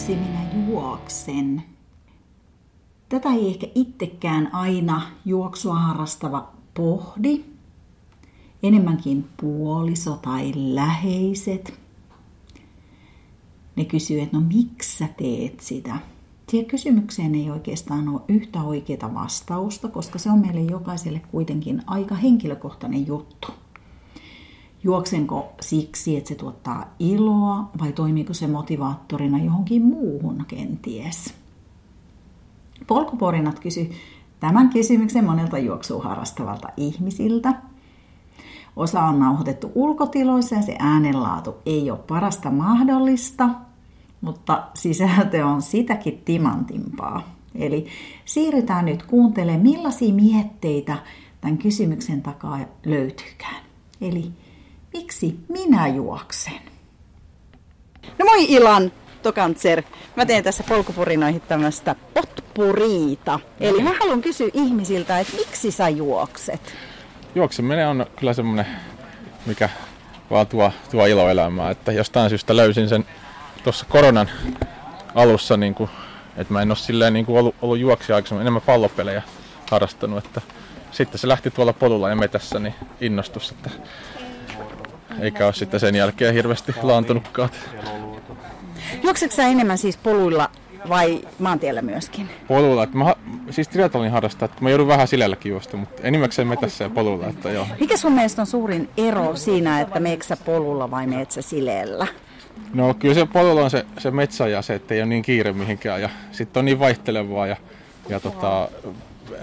miksi minä juoksen? Tätä ei ehkä itsekään aina juoksua harrastava pohdi. Enemmänkin puoliso tai läheiset. Ne kysyy, että no miksi sä teet sitä? Siihen kysymykseen ei oikeastaan ole yhtä oikeaa vastausta, koska se on meille jokaiselle kuitenkin aika henkilökohtainen juttu. Juoksenko siksi, että se tuottaa iloa vai toimiiko se motivaattorina johonkin muuhun kenties? Polkuporinat kysy tämän kysymyksen monelta juoksua harrastavalta ihmisiltä. Osa on nauhoitettu ulkotiloissa ja se äänenlaatu ei ole parasta mahdollista, mutta sisältö on sitäkin timantimpaa. Eli siirrytään nyt kuuntelemaan, millaisia mietteitä tämän kysymyksen takaa löytyykään. Eli miksi minä juoksen? No moi Ilan Tokantser. Mä teen tässä polkupurinoihin tämmöistä potpuriita. Eli mä haluan kysyä ihmisiltä, että miksi sä juokset? Juokseminen on kyllä semmoinen, mikä vaan tuo, tuo iloelämää. Että jostain syystä löysin sen tuossa koronan alussa, niin kuin, että mä en ole silleen niin kuin ollut, ollut juoksija aikaisemmin, enemmän pallopelejä harrastanut. Että sitten se lähti tuolla polulla ja metässä niin innostus, että eikä ole sitten sen jälkeen hirveästi laantunutkaan. Juoksetko sä enemmän siis poluilla vai maantiellä myöskin? Polulla, että mä siis triathlonin harrastaa, että mä joudun vähän silelläkin juosta, mutta enimmäkseen metässä ja polulla, että joo. Mikä sun mielestä on suurin ero siinä, että meeksä polulla vai meetsä sileellä? No kyllä se polulla on se, se metsä ja se, että ei ole niin kiire mihinkään ja sitten on niin vaihtelevaa ja, ja tota,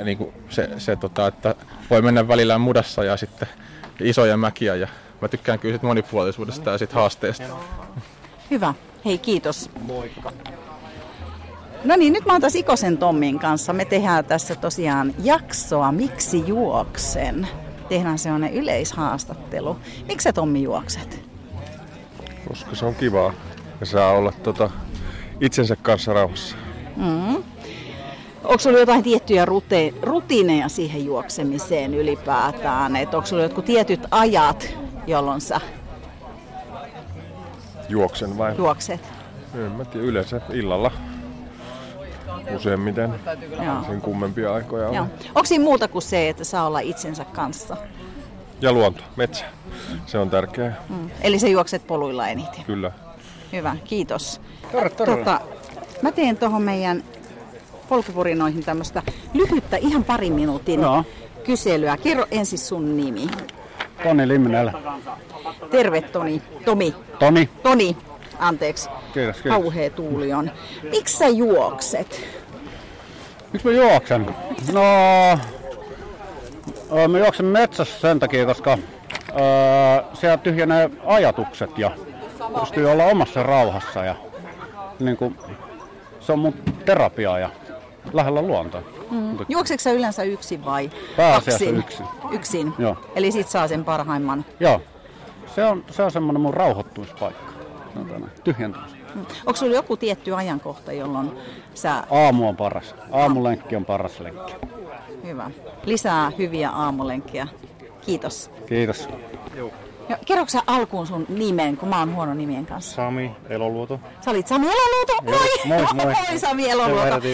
niin kuin se, se tota, että voi mennä välillä mudassa ja sitten isoja mäkiä ja mä tykkään kyllä sit monipuolisuudesta ja sit haasteesta. Hyvä. Hei, kiitos. Moikka. No niin, nyt mä oon taas Ikosen Tommin kanssa. Me tehdään tässä tosiaan jaksoa Miksi juoksen? Tehdään sellainen yleishaastattelu. Miksi sä Tommi juokset? Koska se on kivaa ja saa olla tota, itsensä kanssa rauhassa. Mm. Onko sulla jotain tiettyjä rute, rutiineja siihen juoksemiseen ylipäätään? Et onko sulla jotkut tietyt ajat, jolloin sä Juoksen vai? juokset? En mä tiedä, yleensä illalla useimmiten. Joo. Sen kummempia aikoja on. Joo. Onko siinä muuta kuin se, että saa olla itsensä kanssa? Ja luonto, metsä. Se on tärkeää, Mm. Eli sä juokset poluilla eniten. kyllä. Hyvä, kiitos. Torre, torre. Tota, mä teen tuohon meidän polkupurinoihin tämmöistä lyhyttä, ihan parin minuutin Joo. kyselyä. Kerro ensin sun nimi. Toni Limminellä. Terve Toni. Tomi. Toni. Toni. Anteeksi. Kiitos, kiitos. Kauhea tuuli on. Miksi sä juokset? Miksi mä juoksen? No, mä juoksen metsässä sen takia, koska ö, siellä tyhjenee ajatukset ja pystyy olla omassa rauhassa ja niin kuin, se on mun terapiaa ja lähellä luontoa. Mm. Juokseeko sä yleensä yksin vai Pääasiassa kaksin? yksin. Yksin. Joo. Eli sit saa sen parhaimman. Joo, se on, se on semmoinen mun rauhoittumispaikka. Tyhjentymys. Mm. Onko sulla joku tietty ajankohta, jolloin sä... Aamu on paras. Aamulenkki on paras lenkki. Hyvä. Lisää hyviä aamulenkkiä. Kiitos. Kiitos. Kerroksä sä alkuun sun nimen, kun mä oon huono nimien kanssa? Sami Eloluoto. Sä olit Sami Eloluoto. Moi! moi, moi. moi Sami Eloluoto.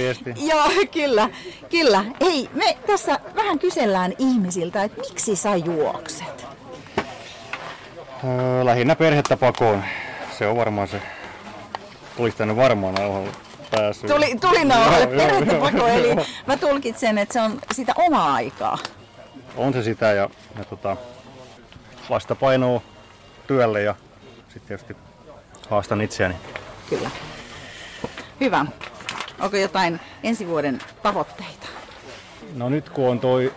Joo, kyllä, kyllä. Hei, me tässä vähän kysellään ihmisiltä, että miksi sä juokset? Öö, lähinnä perhettä pakoon. Se on varmaan se. Olisi tänne varmaan nauhalla päässyt. Tuli, tuli nauhalle perhettä joo. pako, eli mä tulkitsen, että se on sitä omaa aikaa. On se sitä ja, ja tota, vastapainoa työlle ja sitten tietysti haastan itseäni. Kyllä. Hyvä. Onko jotain ensi vuoden tavoitteita? No nyt kun on toi,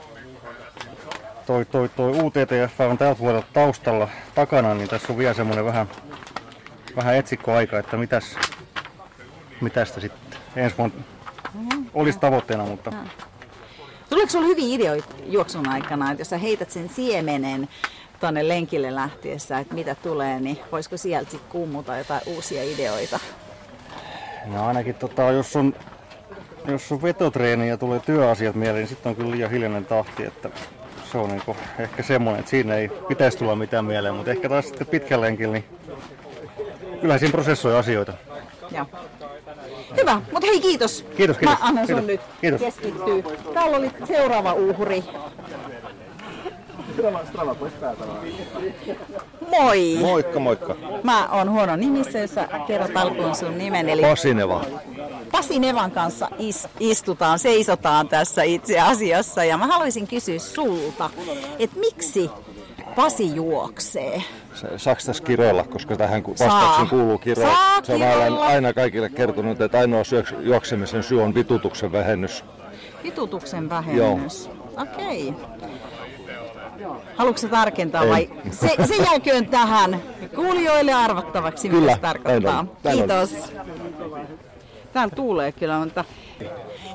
toi, toi, toi UTTF on tältä vuodelta taustalla takana, niin tässä on vielä semmoinen vähän, vähän etsikkoaika, että mitäs, mitäs sitten ensi vuonna olisi tavoitteena, mutta Tuleeko sinulla hyviä ideoita juoksun aikana, että jos sä heität sen siemenen tuonne lenkille lähtiessä, että mitä tulee, niin voisiko sieltä sitten kummuta jotain uusia ideoita? no ainakin tota, jos on jos on vetotreeni ja tulee työasiat mieleen, niin sitten on kyllä liian hiljainen tahti, että se on niinku ehkä semmoinen, että siinä ei pitäisi tulla mitään mieleen, mutta ehkä taas sitten pitkällä lenkillä, niin kyllä siinä prosessoi asioita. Joo. Hyvä, mutta hei kiitos. Kiitos, kiitos. Mä annan sun Kiitos. nyt Kiitos. keskittyy. Täällä oli seuraava uhri. Moi! Moikka, moikka. Mä oon huono nimissä, jos sä kerrot alkuun sun nimen. Eli Pasineva. Pasi Nevan kanssa is- istutaan, seisotaan tässä itse asiassa. Ja mä haluaisin kysyä sulta, että miksi Pasi juoksee? Se- Saaks tässä kiroilla, koska tähän vastauksen kuuluu kiroilla. Saa Se on aina, kiroilla. aina kaikille kertonut, että ainoa syöks- juoksemisen syy on vitutuksen vähennys. Vitutuksen vähennys. Okei. Haluatko tarkentaa En. vai se, sen jälkeen tähän kuulijoille arvattavaksi, Kyllä, mitä se tarkoittaa? näin on, näin on. Kiitos. Täällä tuulee kyllä, mutta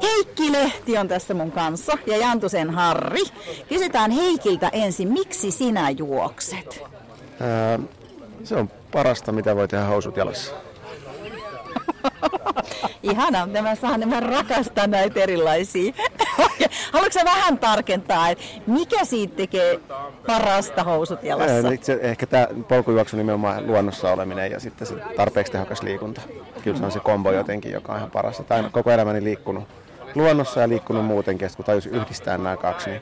Heikki Lehti on tässä mun kanssa ja Jantusen Harri. Kysytään Heikiltä ensin, miksi sinä juokset? Ää, se on parasta, mitä voi tehdä housut jalassa. Ihana, mä saan mä rakastan näitä erilaisia. Haluatko sä vähän tarkentaa, että mikä siitä tekee parasta housut jalassa? Ää, Itse, ehkä tämä polkujuoksu nimenomaan luonnossa oleminen ja sitten se tarpeeksi tehokas liikunta. Kyllä se on se kombo jotenkin, joka on ihan parasta. Tai koko elämäni liikkunut luonnossa ja liikkunut muutenkin, kun tajus yhdistää nämä kaksi, niin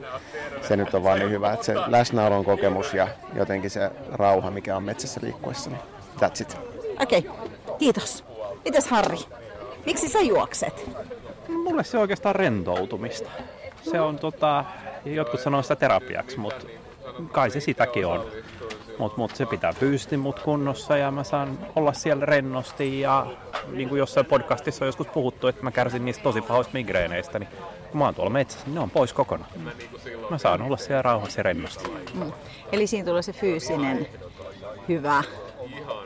se nyt on vaan niin hyvä, että se läsnäolon kokemus ja jotenkin se rauha, mikä on metsässä liikkuessa, niin that's it. Okei, kiitos. Mitäs Harri? Miksi sä juokset? Mulle se on oikeastaan rentoutumista. Se on tota, jotkut sanoo sitä terapiaksi, mutta kai se sitäkin on. Mutta mut se pitää fyysisesti mut kunnossa ja mä saan olla siellä rennosti ja niin kuin jossain podcastissa on joskus puhuttu, että mä kärsin niistä tosi pahoista migreeneistä, niin kun mä oon tuolla metsässä, niin ne on pois kokonaan. Mä saan olla siellä rauhassa ja rennosti. Mm. Eli siinä tulee se fyysinen hyvä.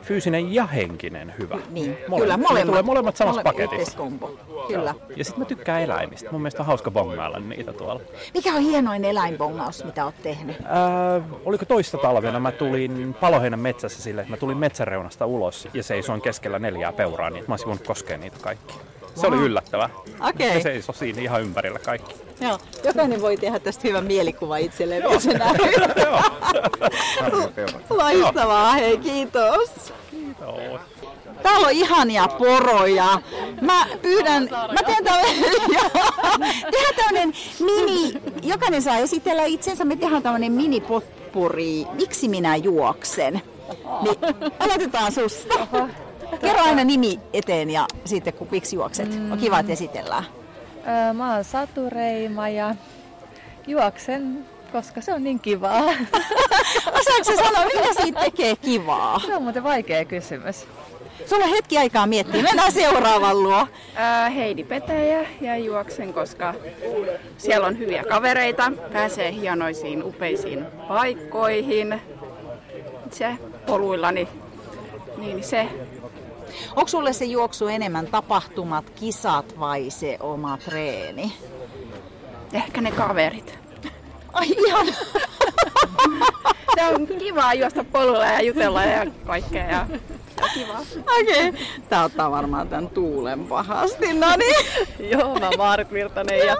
Fyysinen ja henkinen hyvä. Niin, Molemmat. kyllä Ne molemmat. tulee molemmat samassa Molemmat paketissa. yhteiskombo. Kyllä. Ja sitten mä tykkään eläimistä. Mun mielestä on hauska bongailla niitä tuolla. Mikä on hienoin eläinbongaus, mitä oot tehnyt? Ää, oliko toista talvena mä tulin Paloheinän metsässä sille, että mä tulin metsäreunasta ulos ja seisoin keskellä neljää peuraa, niin mä olisin voinut koskea niitä kaikki. Se oli yllättävää. Okei. Ne seisoi siinä ihan ympärillä kaikki. Joo. Jokainen voi tehdä tästä hyvän mielikuva itselleen, jos se. Loistavaa, hei kiitos. Joo. Täällä on ihania poroja. Mä pyydän, mä teen tämmönen, mini, jokainen saa esitellä itsensä, me tehdään tämmönen mini potpuri, miksi minä juoksen. Niin, aloitetaan susta. Kerro aina nimi eteen ja sitten kun miksi juokset. On kiva, että esitellään. Öö, Mä oon Satu Reima ja juoksen, koska se on niin kivaa. Osaatko sä sanoa, mikä siitä tekee kivaa? Se on muuten vaikea kysymys. Sulla on hetki aikaa miettiä. Mennään seuraavan luo. Ää, Heidi Petäjä ja juoksen, koska siellä on hyviä kavereita, pääsee hienoisiin upeisiin paikkoihin. Se poluillani, niin se Onko sulle se juoksu enemmän tapahtumat, kisat vai se oma treeni? ehkä ne kaverit. Ai ihan. Se on kivaa juosta polulla ja jutella ja kaikkea. Ja. Okei. Okay. Tää ottaa varmaan tän tuulen pahasti. No niin. Joo, mä oon Maarit Virtanen ja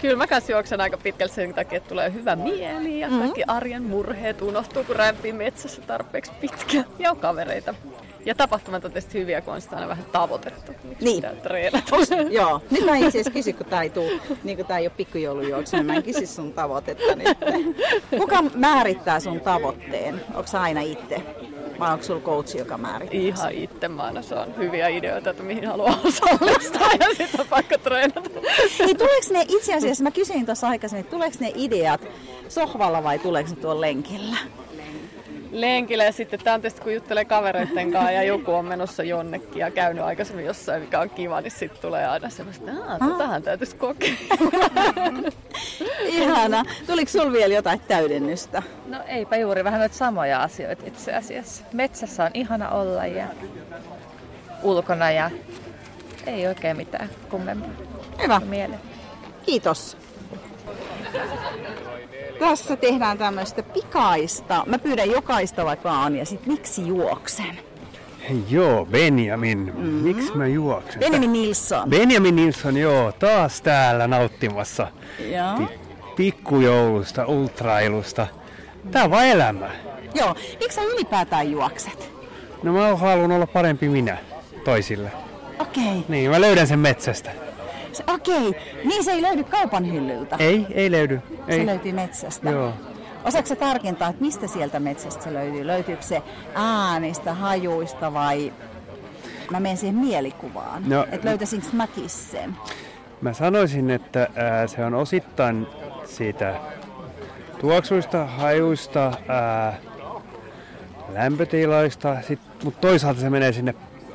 kyllä mä kanssa juoksen aika pitkälti sen takia, että tulee hyvä mieli ja kaikki arjen murheet unohtuu, kun rämpii metsässä tarpeeksi pitkään ja on kavereita. Ja tapahtumat on tietysti hyviä, kun on sitä aina vähän tavoitetta. Miksi Niin. treenata? Joo. Nyt mä itse asiassa kysyn, kun tää ei, tuu, niin kun tää ei ole pikkujoulujuoksu, niin mä en kysy sun tavoitetta nyt. Kuka määrittää sun tavoitteen? Onko aina itse? Vai onko sulla coachi, joka määrittää? Ihan itse mä aina saan hyviä ideoita, että mihin haluaa osallistua ja sitten on pakko treenata. Hei, tuleeko ne itse asiassa, mä kysyin tuossa aikaisemmin, että tuleeko ne ideat sohvalla vai tuleeko ne tuolla lenkillä? Lenkillä ja sitten tämä on tietysti kun juttelee kavereiden kanssa ja joku on menossa jonnekin ja käynyt aikaisemmin jossain, mikä on kiva, niin sitten tulee aina semmoista, että tähän täytyisi kokeilla. Ihana. Tuliko sulla vielä jotain täydennystä? No eipä juuri vähän noita samoja asioita itse asiassa. Metsässä on ihana olla ja ulkona ja ei oikein mitään kummempaa. Hyvä. Mieleen. Kiitos. Tässä tehdään tämmöistä pikaista. Mä pyydän jokaista vaikka on ja sit miksi juoksen. Joo, Benjamin. Mm-hmm. Miksi mä juoksen? Benjamin Nilsson. Benjamin Nilsson, joo, taas täällä nauttimassa Joo. pi- pikkujoulusta, ultrailusta. Tää on vaan elämä. Joo. Miksi sä ylipäätään juokset? No mä haluan olla parempi minä toisille. Okei. Niin, mä löydän sen metsästä. Se, okei, niin se ei löydy kaupan hyllyltä. Ei, ei löydy. Ei. Se löytyy metsästä. Joo. Osaatko tarkentaa, että mistä sieltä metsästä se löytyy? Löytyykö se äänistä, hajuista vai mä menen siihen mielikuvaan? No, että löytäisinkö mäkin sen? Mä sanoisin, että ää, se on osittain siitä tuoksuista, hajuista, ää, lämpötiloista, mutta toisaalta se menee sinne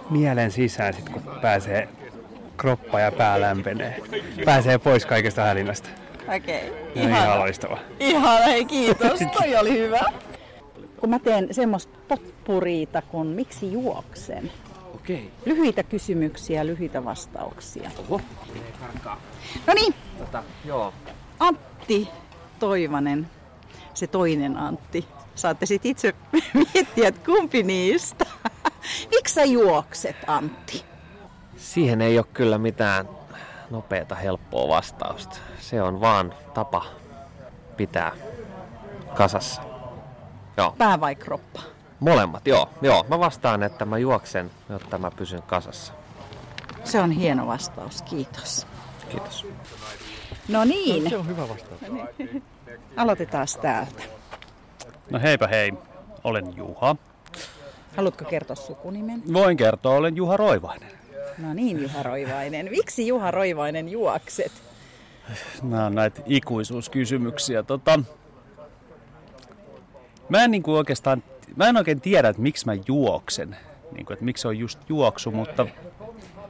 mielen sisään, sit kun pääsee kroppa ja pää lämpenee. Pääsee pois kaikesta hälinästä. Okei, Se on ihan loistava. Ihana, hei kiitos. Toi oli hyvä. Kun mä teen semmoista poppuriita kun miksi juoksen. Okei. Lyhyitä kysymyksiä, lyhyitä vastauksia. Oho. No niin, Tota, joo. Antti Toivanen, se toinen Antti. Saatte sitten itse miettiä, että kumpi niistä. Miksi sä juokset, Antti? Siihen ei ole kyllä mitään nopeata, helppoa vastausta. Se on vaan tapa pitää kasassa. Joo. Pää vai kroppa? Molemmat, joo. Joo, mä vastaan, että mä juoksen, jotta mä pysyn kasassa. Se on hieno vastaus, kiitos. Kiitos. No niin, Se on hyvä vastaus. aloitetaan täältä. No heipä hei, olen Juha. Haluatko kertoa sukunimen? Voin kertoa, olen Juha Roivainen. No niin, Juha Roivainen. Miksi Juha Roivainen juokset? Nämä on näitä ikuisuuskysymyksiä. Tota, mä en niin kuin oikeastaan, mä en oikein tiedä, että miksi mä juoksen. Niin kuin, että miksi se on just juoksu, mutta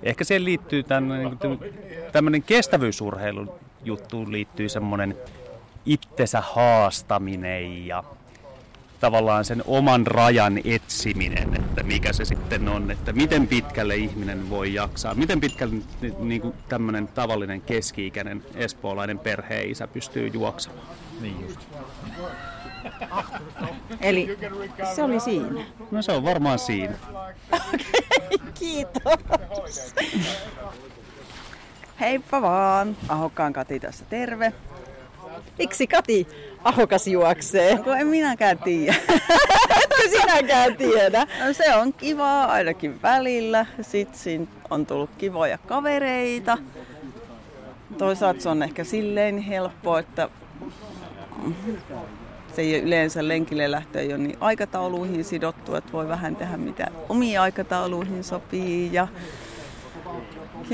ehkä siihen liittyy tämmöinen, niin kuin, tämmöinen kestävyysurheilun juttuun liittyy semmoinen itsensä haastaminen ja tavallaan sen oman rajan etsiminen, että mikä se sitten on, että miten pitkälle ihminen voi jaksaa, miten pitkälle ni- niin kuin tämmöinen tavallinen keski-ikäinen espoolainen perheisä pystyy juoksemaan. Niin just. Eli se oli siinä. No se on varmaan siinä. Kiitos. Heippa vaan. Ahokkaan Kati tässä terve. Miksi Kati Ahokas juoksee? Kun en minäkään tiedä. Etkö sinäkään tiedä? No, se on kivaa ainakin välillä. Sitten on tullut kivoja kavereita. Toisaalta se on ehkä silleen helppo, että se ei yleensä lenkille lähtö ei ole niin aikatauluihin sidottu, että voi vähän tehdä mitä omiin aikatauluihin sopii. Ja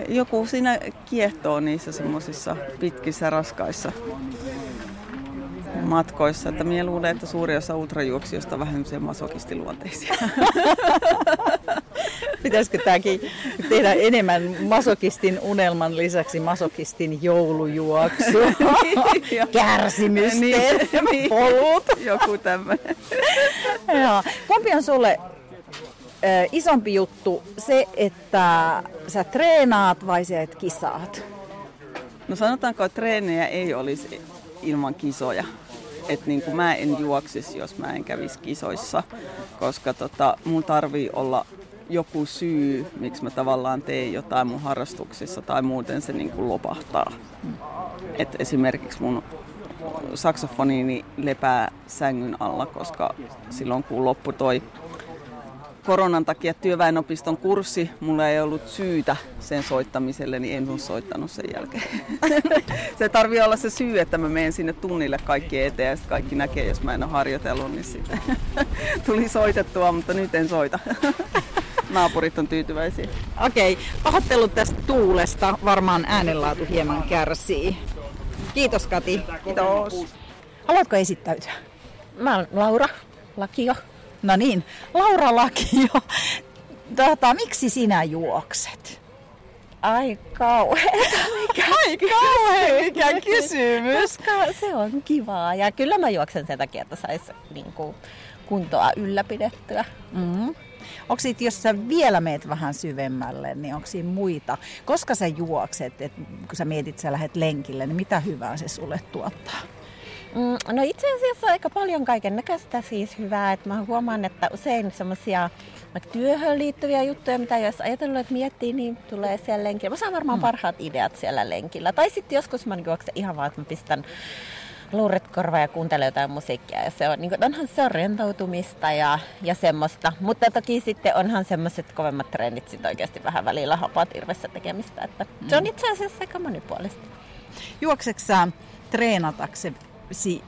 joku siinä kiehtoo niissä semmoisissa pitkissä raskaissa matkoissa. Että minä luulen, että suuri osa ultrajuoksijoista on vähän semmoisia masokistiluonteisia. Pitäisikö tämäkin tehdä enemmän masokistin unelman lisäksi masokistin joulujuoksu? Kärsimysten Niin. polut. Joku tämmöinen. Kumpi on sulle ö, isompi juttu, se, että sä treenaat vai se, että kisaat? No sanotaanko, että treenejä ei olisi ilman kisoja. Et niin kuin mä en juoksisi, jos mä en kävisi kisoissa, koska tota, mun tarvii olla joku syy, miksi mä tavallaan teen jotain mun harrastuksissa tai muuten se niin kuin lopahtaa. Et esimerkiksi mun saksofoniini lepää sängyn alla, koska silloin kun loppu toi koronan takia työväenopiston kurssi, mulla ei ollut syytä sen soittamiselle, niin en ole soittanut sen jälkeen. se tarvii olla se syy, että mä menen sinne tunnille kaikki eteen ja sitten kaikki näkee, jos mä en ole harjoitellut, niin sitten tuli soitettua, mutta nyt en soita. Naapurit on tyytyväisiä. Okei, pahoittelut tästä tuulesta. Varmaan äänenlaatu hieman kärsii. Kiitos Kati. Kiitos. Haluatko esittäytyä? Mä oon Laura Lakio. No niin, Laura Lakio. Tota, miksi sinä juokset? Ai kauheeta. Mikä Ai mikä kysymys. Koska se on kivaa ja kyllä mä juoksen sen takia, että sais niinku, kuntoa ylläpidettyä. Mm. Onko jos sä vielä meet vähän syvemmälle, niin onko siinä muita? Koska sä juokset, et, kun sä mietit, sä lähdet lenkille, niin mitä hyvää se sulle tuottaa? Mm, no itse asiassa aika paljon kaiken näköistä siis hyvää. että mä huomaan, että usein semmoisia työhön liittyviä juttuja, mitä jos ajatellut, että miettii, niin tulee siellä lenkillä. Mä saan varmaan parhaat ideat siellä lenkillä. Tai sitten joskus mä juoksen ihan vaan, että mä pistän luurit korvaa ja kuuntelee jotain musiikkia. Ja se on, niin kuin, onhan se on rentoutumista ja, ja semmoista. Mutta toki sitten onhan semmoiset kovemmat trendit sit oikeasti vähän välillä hapat irvessä tekemistä. Että mm. Se on itse asiassa aika monipuolista. Juokseksä treenataksesi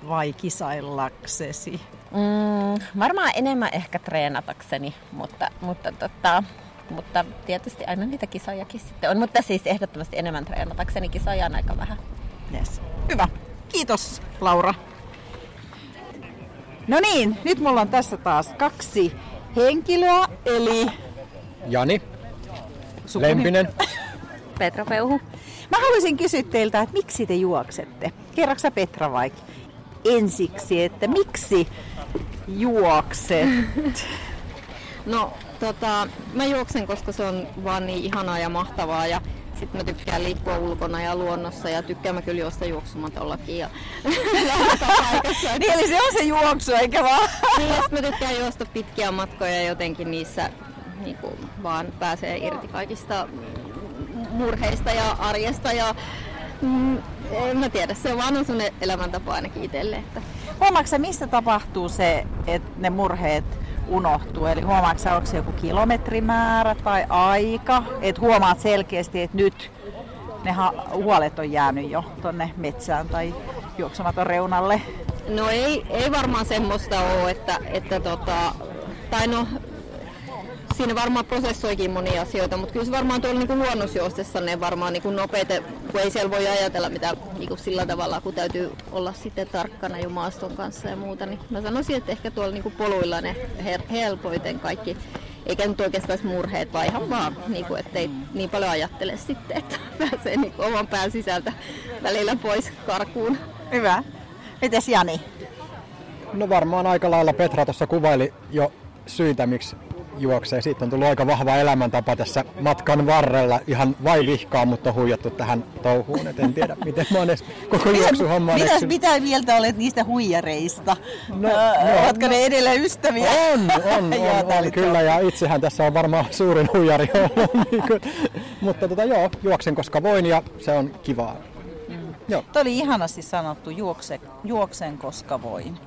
vai kisaillaksesi? Mm, varmaan enemmän ehkä treenatakseni, mutta, mutta, tota, mutta tietysti aina niitä kisojakin sitten on. Mutta siis ehdottomasti enemmän treenatakseni kisoja on aika vähän. Yes. Hyvä. Kiitos, Laura. No niin, nyt mulla on tässä taas kaksi henkilöä, eli... Jani. Sukunimi. Lempinen. Petra Peuhu. Mä haluaisin kysyä teiltä, että miksi te juoksette? Kerroksä Petra vaikka ensiksi, että miksi juokset? No, tota, mä juoksen, koska se on vaan niin ihanaa ja mahtavaa ja sitten mä tykkään liikkua ulkona ja luonnossa ja tykkään mä kyllä juosta juoksumatollakin ja niin, eli se on se juoksu, eikä vaan? niin, mä tykkään juosta pitkiä matkoja ja jotenkin niissä niin kuin, vaan pääsee irti kaikista murheista ja arjesta ja mm, en mä tiedä, se vaan on sellainen elämäntapa ainakin itselle. Että... Huomaatko mistä tapahtuu se, että ne murheet unohtuu? Eli huomaatko onko se joku kilometrimäärä tai aika? Että huomaat selkeästi, että nyt ne huolet on jäänyt jo tonne metsään tai juoksumaton reunalle? No ei, ei varmaan semmoista ole, että, että tota, tai no siinä varmaan prosessoikin monia asioita, mutta kyllä se varmaan tuolla niin luonnosjuostessa ne varmaan niin nopeita, kun ei siellä voi ajatella mitä niin sillä tavalla, kun täytyy olla sitten tarkkana jo maaston kanssa ja muuta, niin mä sanoisin, että ehkä tuolla niin poluilla ne helpoiten kaikki eikä nyt oikeastaan murheet, vaan ihan vaan, niin kuin, ettei niin paljon ajattele sitten, että pääsee niin oman pään sisältä välillä pois karkuun. Hyvä. Mites Jani? No varmaan aika lailla Petra tuossa kuvaili jo syitä, miksi juoksee. Siitä on tullut aika vahva elämäntapa tässä matkan varrella. Ihan vai vihkaa, mutta huijattu tähän touhuun. Et en tiedä, miten mä oon edes koko juoksuhomma Mitä, mitä mieltä olet niistä huijareista? No, no, Oletko no, ne edelleen ystäviä? On, on, on, on, on kyllä. Ja itsehän tässä on varmaan suurin huijari ollut. niin mutta tota, joo, juoksen koska voin ja se on kivaa. Mm. Joo. Tuo oli ihanasti sanottu, juokse, juoksen koska voin.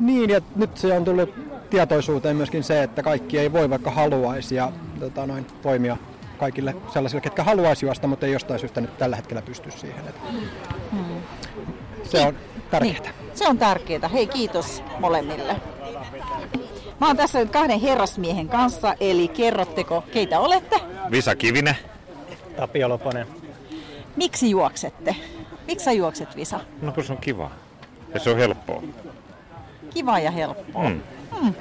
Niin, ja nyt se on tullut tietoisuuteen myöskin se, että kaikki ei voi vaikka haluaisi ja tota, noin, toimia kaikille sellaisille, ketkä haluaisi juosta, mutta ei jostain syystä nyt tällä hetkellä pysty siihen. Että hmm. Se on tärkeää. Niin, se on tärkeää. Hei, kiitos molemmille. Mä oon tässä nyt kahden herrasmiehen kanssa, eli kerrotteko, keitä olette? Visa Kivinen. Tapio Loponen. Miksi juoksette? Miksi sä juokset, Visa? No kun se on kiva. Ja se on helppoa. Kiva ja helppoa. Mm. Hmm.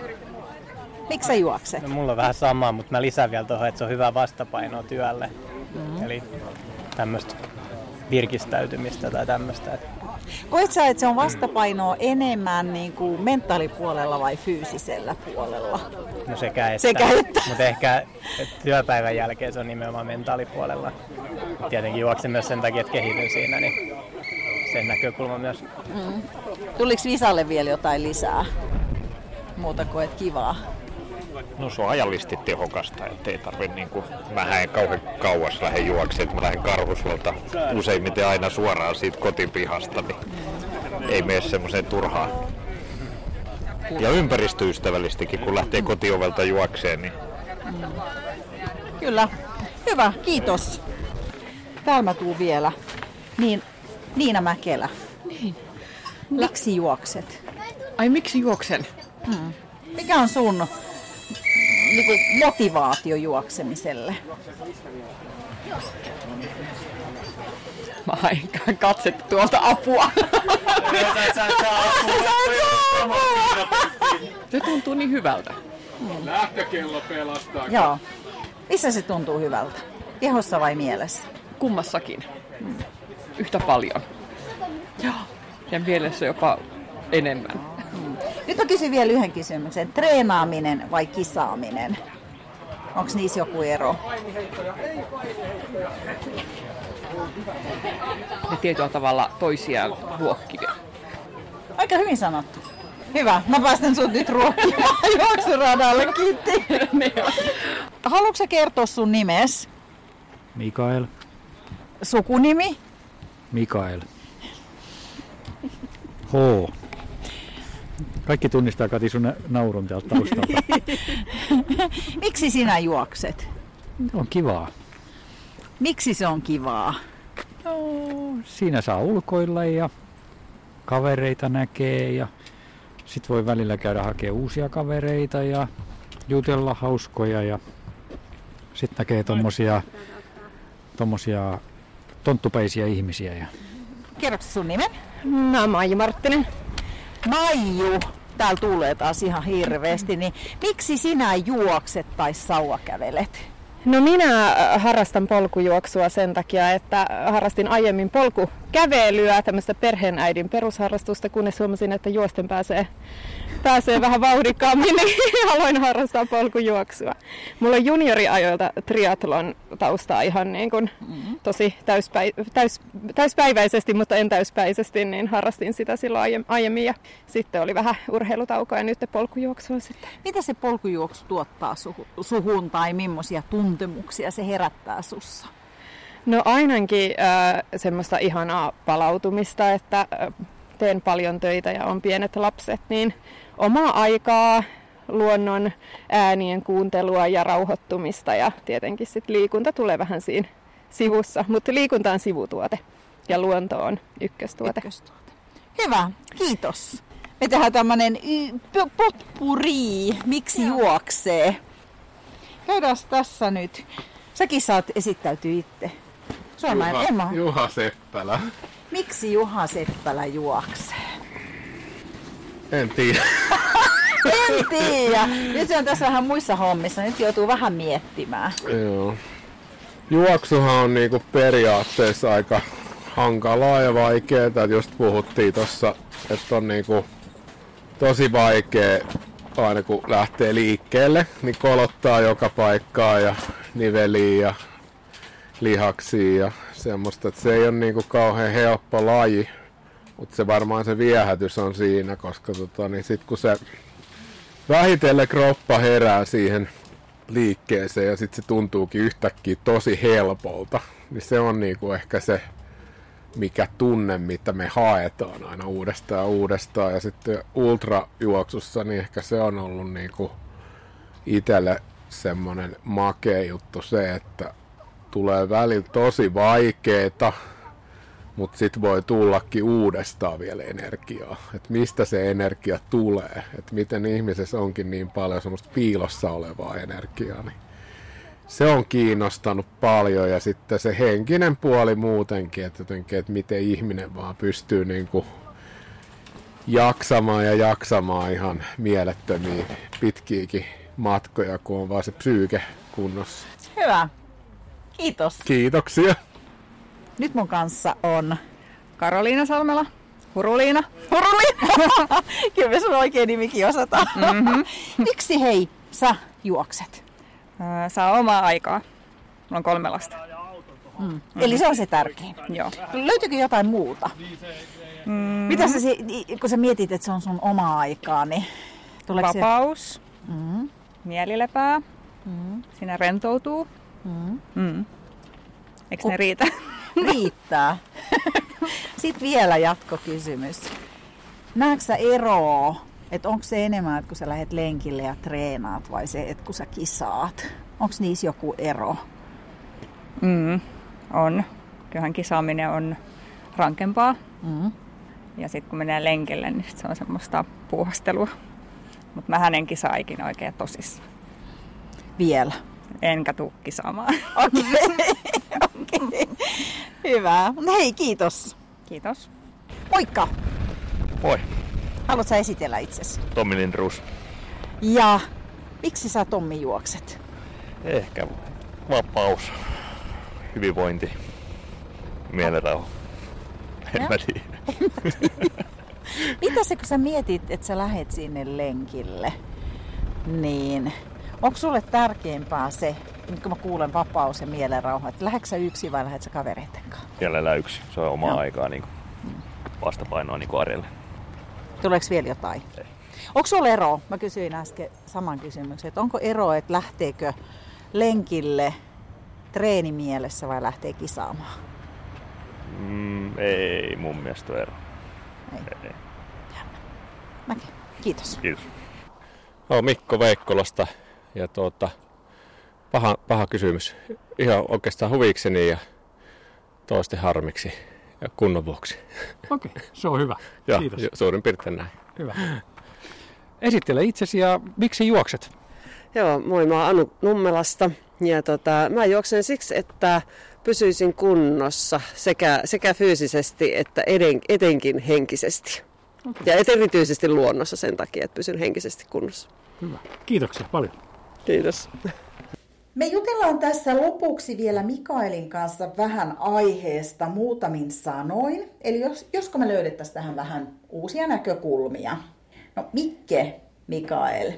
Miksi sä juokset? No, mulla on vähän samaa, mutta mä lisään vielä tuohon, että se on hyvä vastapaino työlle. Mm. Eli tämmöistä virkistäytymistä tai tämmöistä. Koet sä, että se on vastapainoa enemmän niin kuin mentaalipuolella vai fyysisellä puolella? No sekä että. Sekä että. Mutta ehkä että työpäivän jälkeen se on nimenomaan mentaalipuolella. Tietenkin juoksen myös sen takia, että kehityn siinä, niin sen näkökulma myös. Mm. Tuliko Visalle vielä jotain lisää? Muuta kuin että kivaa. No se on ajallisesti tehokasta, että ei tarvi niin kuin, mä en kauhean kauas lähde juoksemaan, että mä lähden karhusuolta useimmiten aina suoraan siitä kotipihasta, niin ei mene semmoiseen turhaan. Ja ympäristöystävällistikin, kun lähtee kotiovelta juokseen, niin... Kyllä. Hyvä, kiitos. Täällä mä tuun vielä. Niin, Niina Mäkelä. Niin. Miksi juokset? Ai miksi juoksen? Hmm. Mikä on sun niin kuin motivaatio juoksemiselle? Mä hain katset tuolta apua. Se tuntuu niin hyvältä. Hmm. Lähtökello pelastaa. Joo. Missä se tuntuu hyvältä? Kehossa vai mielessä? Kummassakin. Hmm. Yhtä paljon. Joo. Ja mielessä jopa enemmän. Nyt mä kysyn vielä yhden kysymyksen. Treenaaminen vai kisaaminen? Onko niissä joku ero? Ne tietyllä tavalla toisiaan ruokkivia. Aika hyvin sanottu. Hyvä, mä päästän sut nyt ruokkimaan juoksuradalle, kiitti. Haluatko sä kertoa sun nimes? Mikael. Sukunimi? Mikael. H. Kaikki tunnistaa Kati sun naurun täältä taustalta. Miksi sinä juokset? On kivaa. Miksi se on kivaa? No, siinä saa ulkoilla ja kavereita näkee ja sit voi välillä käydä hakea uusia kavereita ja jutella hauskoja ja sit näkee tommosia, tommosia tonttupäisiä ihmisiä. Ja... Kerroksä sun nimen? Mä oon Maiju Marttinen. Maiju, täällä tulee taas ihan hirveästi, niin miksi sinä juokset tai sauvakävelet? No minä äh, harrastan polkujuoksua sen takia, että harrastin aiemmin polkukävelyä, tämmöistä perheenäidin perusharrastusta, kunnes huomasin, että juosten pääsee, pääsee vähän vauhdikkaammin, niin aloin harrastaa polkujuoksua. Mulla on junioriajoilta triatlon taustaa ihan niin kuin tosi täyspäi- täys, täyspäiväisesti, mutta en täyspäisesti, niin harrastin sitä silloin aiemmin ja sitten oli vähän urheilutaukoa ja nyt polkujuoksua sitten. Mitä se polkujuoksu tuottaa suhu- suhun tai millaisia tuntemuksia se herättää sussa? No ainakin äh, semmoista ihanaa palautumista, että äh, teen paljon töitä ja on pienet lapset, niin omaa aikaa, luonnon äänien kuuntelua ja rauhoittumista ja tietenkin sitten liikunta tulee vähän siinä sivussa, mutta liikunta on sivutuote ja luonto on ykköstuote. ykköstuote. Hyvä, kiitos. Me tehdään tämmönen y- potpuri, miksi juoksee. Käydään tässä nyt. Säkin saat esittäytyä itse. Sulla Juha, Emma. Juha Seppälä. Miksi Juha Seppälä juoksee? En tiedä. En tiedä. Nyt se on tässä vähän muissa hommissa. Nyt joutuu vähän miettimään. Joo. Juoksuhan on niinku periaatteessa aika hankalaa ja vaikeaa. että Just puhuttiin tossa, että on niinku tosi vaikea aina kun lähtee liikkeelle, niin kolottaa joka paikkaa ja niveliin ja lihaksiin ja semmoista. Että se ei ole niinku kauhean helppo laji, mutta se varmaan se viehätys on siinä, koska tota, niin sit kun se vähitellen kroppa herää siihen liikkeeseen ja sitten se tuntuukin yhtäkkiä tosi helpolta, niin se on niinku ehkä se mikä tunne, mitä me haetaan aina uudestaan ja uudestaan. Ja sitten ultrajuoksussa, niin ehkä se on ollut niinku itselle semmoinen makea juttu se, että tulee välillä tosi vaikeeta, mutta sitten voi tullakin uudestaan vielä energiaa. Että mistä se energia tulee, että miten ihmisessä onkin niin paljon semmoista piilossa olevaa energiaa, niin se on kiinnostanut paljon ja sitten se henkinen puoli muutenkin, että, jotenkin, että miten ihminen vaan pystyy niin kuin jaksamaan ja jaksamaan ihan mielettömiä pitkiäkin matkoja, kun on vaan se psyyke kunnossa. Hyvä. Kiitos. Kiitoksia. Nyt mun kanssa on Karoliina Salmela. Huruliina. Huruliina! Kyllä me sun oikein nimikin osataan. Mhm. Miksi hei, sä juokset? Saa omaa aikaa. Mulla on kolme lasta. Mm. Eli se on se tärkein. Joo. Löytyykö jotain muuta? Mm. Mitä sä, si- kun sä mietit, että se on sun omaa aikaa, niin tuleeko se- Vapaus. Mm. Mielilepää. Mm. Siinä rentoutuu. Mm. Mm. Eikö ne riitä? Riittää. Sitten vielä jatkokysymys. Näetkö sä eroa, että onko se enemmän, että kun sä lähdet lenkille ja treenaat vai se, että kun sä kisaat? Onko niissä joku ero? Mm. On. Kyllähän kisaaminen on rankempaa. Mm. Ja sitten kun menee lenkille, niin sit se on semmoista puuhastelua. Mutta mä en kisaa ikinä oikein tosissaan. Vielä? Enkä tuu kisaamaan. Okei. Okei. Hyvä. No Hei, kiitos. Kiitos. Moikka. Moi, Haluatko sä esitellä itsesi? Tommi Lindruus. Ja miksi sä Tommi juokset? Ehkä vapaus, hyvinvointi, mielenrauha. En mä tiedä. Mitä se, kun sä mietit, että sä lähet sinne lenkille, niin onko sulle tärkeämpää se, nyt kun mä kuulen vapaus ja mielenrauha, että lähdetkö sä yksin vai lähdet sä kavereiden kanssa? Jäljellä yksi, se on omaa Joo. aikaa niin vastapainoa niin arjelle. Tuleeko vielä jotain? Ei. Onko sulla ero? Mä kysyin äsken saman kysymyksen, että onko ero, että lähteekö lenkille treenimielessä vai lähtee kisaamaan? Mm, ei mun mielestä ole ero. Ei. Ei. näkee. Kiitos. Kiitos. Olen Mikko Veikkolasta ja tuota, paha, paha kysymys. Ihan oikeastaan huvikseni ja toisten harmiksi ja kunnon vuoksi. Okei, okay, se on hyvä. ja, Kiitos. suurin piirtein näin. Hyvä. Esittele itsesi ja miksi juokset? Joo, moi, mä oon Anu Nummelasta ja tota, mä juoksen siksi, että pysyisin kunnossa sekä, sekä fyysisesti että eden, etenkin henkisesti. Okay. Ja erityisesti luonnossa sen takia, että pysyn henkisesti kunnossa. Hyvä. Kiitoksia paljon. Kiitos. Me jutellaan tässä lopuksi vielä Mikaelin kanssa vähän aiheesta muutamin sanoin. Eli jos, josko me löydettäisiin tähän vähän uusia näkökulmia. No Mikke, Mikael,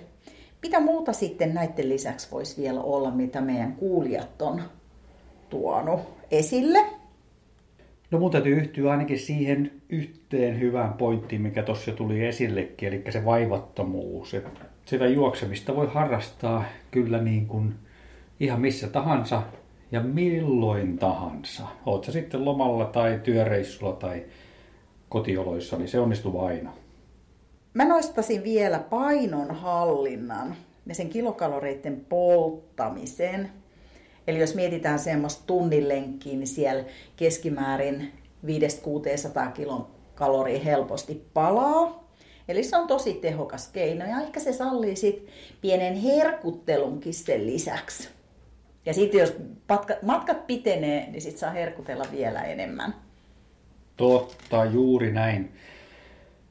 mitä muuta sitten näiden lisäksi voisi vielä olla, mitä meidän kuulijat on tuonut esille? No mun täytyy yhtyä ainakin siihen yhteen hyvään pointtiin, mikä tuossa jo tuli esillekin, eli se vaivattomuus. Et sitä juoksemista voi harrastaa kyllä niin kuin ihan missä tahansa ja milloin tahansa. Oot sä sitten lomalla tai työreissulla tai kotioloissa, niin se onnistuu aina. Mä nostasin vielä painon hallinnan ja sen kilokaloreiden polttamisen. Eli jos mietitään semmoista tunnin lenkkiä, niin siellä keskimäärin 500-600 kilokaloria helposti palaa. Eli se on tosi tehokas keino ja ehkä se sallii sit pienen herkuttelunkin sen lisäksi. Ja sitten jos matkat pitenee, niin sit saa herkutella vielä enemmän. Totta, juuri näin.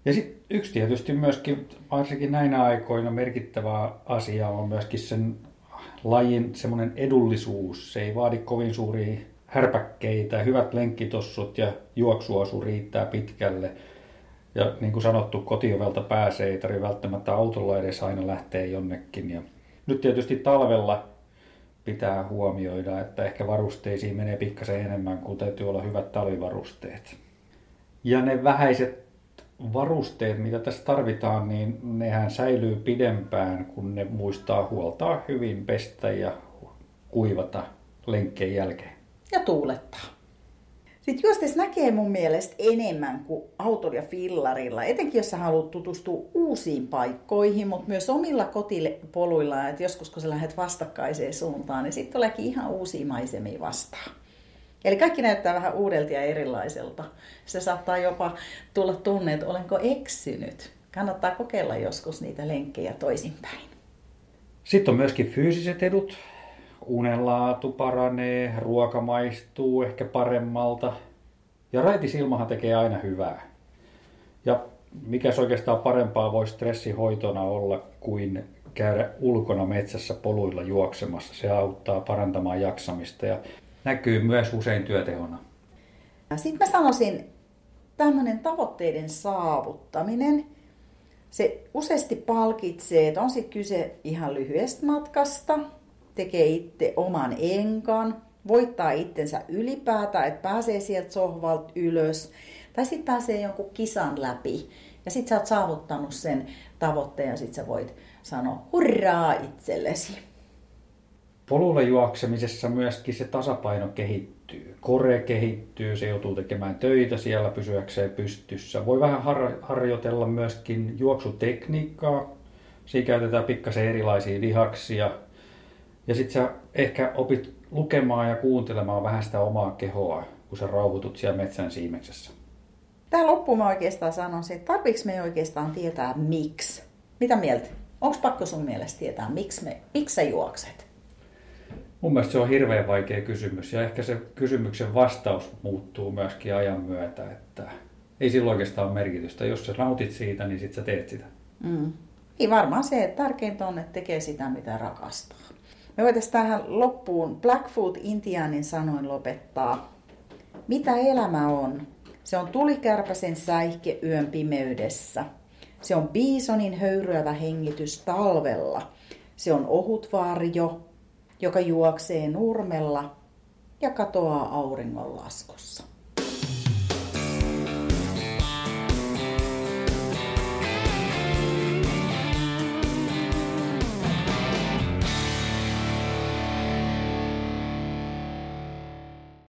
Ja sitten yksi tietysti myöskin, varsinkin näinä aikoina merkittävä asia on myöskin sen lajin semmoinen edullisuus. Se ei vaadi kovin suuria härpäkkeitä, hyvät lenkkitossut ja juoksuasu riittää pitkälle. Ja niin kuin sanottu, kotiovelta pääsee, ei tarvitse välttämättä autolla edes aina lähteä jonnekin. Ja nyt tietysti talvella pitää huomioida, että ehkä varusteisiin menee pikkasen enemmän, kun täytyy olla hyvät talvivarusteet. Ja ne vähäiset varusteet, mitä tässä tarvitaan, niin nehän säilyy pidempään, kun ne muistaa huoltaa hyvin, pestä ja kuivata lenkkeen jälkeen. Ja tuulettaa. Sitten juostes näkee mun mielestä enemmän kuin autolla ja fillarilla, etenkin jos sä haluat tutustua uusiin paikkoihin, mutta myös omilla kotipoluilla, että joskus kun sä lähdet vastakkaiseen suuntaan, niin sitten tuleekin ihan uusia maisemia vastaan. Eli kaikki näyttää vähän uudelta ja erilaiselta. Se saattaa jopa tulla tunne, että olenko eksynyt. Kannattaa kokeilla joskus niitä lenkkejä toisinpäin. Sitten on myöskin fyysiset edut. Unenlaatu paranee, ruoka maistuu ehkä paremmalta. Ja raitisilmahan tekee aina hyvää. Ja mikä oikeastaan parempaa voi stressihoitona olla kuin käydä ulkona metsässä poluilla juoksemassa. Se auttaa parantamaan jaksamista ja näkyy myös usein työtehona. Sitten mä sanoisin, tämmöinen tavoitteiden saavuttaminen, se useasti palkitsee, että on sitten kyse ihan lyhyestä matkasta, tekee itse oman enkan, voittaa itsensä ylipäätään, että pääsee sieltä sohvalta ylös, tai sitten pääsee jonkun kisan läpi, ja sitten sä oot saavuttanut sen tavoitteen, ja sitten sä voit sanoa hurraa itsellesi. Polulla juoksemisessa myöskin se tasapaino kehittyy. Kore kehittyy, se joutuu tekemään töitä siellä pysyäkseen pystyssä. Voi vähän har- harjoitella myöskin juoksutekniikkaa. Siinä käytetään pikkasen erilaisia lihaksia. Ja sitten sä ehkä opit lukemaan ja kuuntelemaan vähän sitä omaa kehoa, kun sä rauhoitut siellä metsän siimeksessä. Tähän loppuun mä oikeastaan sanon se, että tarviiko me oikeastaan tietää miksi. Mitä mieltä? Onko pakko sun mielestä tietää, miksi, me, miksi sä juokset? Mun mielestä se on hirveän vaikea kysymys ja ehkä se kysymyksen vastaus muuttuu myöskin ajan myötä, että ei sillä oikeastaan ole merkitystä. Jos sä nautit siitä, niin sit sä teet sitä. Mm. Niin varmaan se, että tärkeintä on, että tekee sitä, mitä rakastaa. Me voitaisiin tähän loppuun Blackfoot Intianin sanoin lopettaa. Mitä elämä on? Se on tulikärpäsen säihke yön pimeydessä. Se on biisonin höyryävä hengitys talvella. Se on ohut varjo, joka juoksee nurmella ja katoaa auringon laskussa.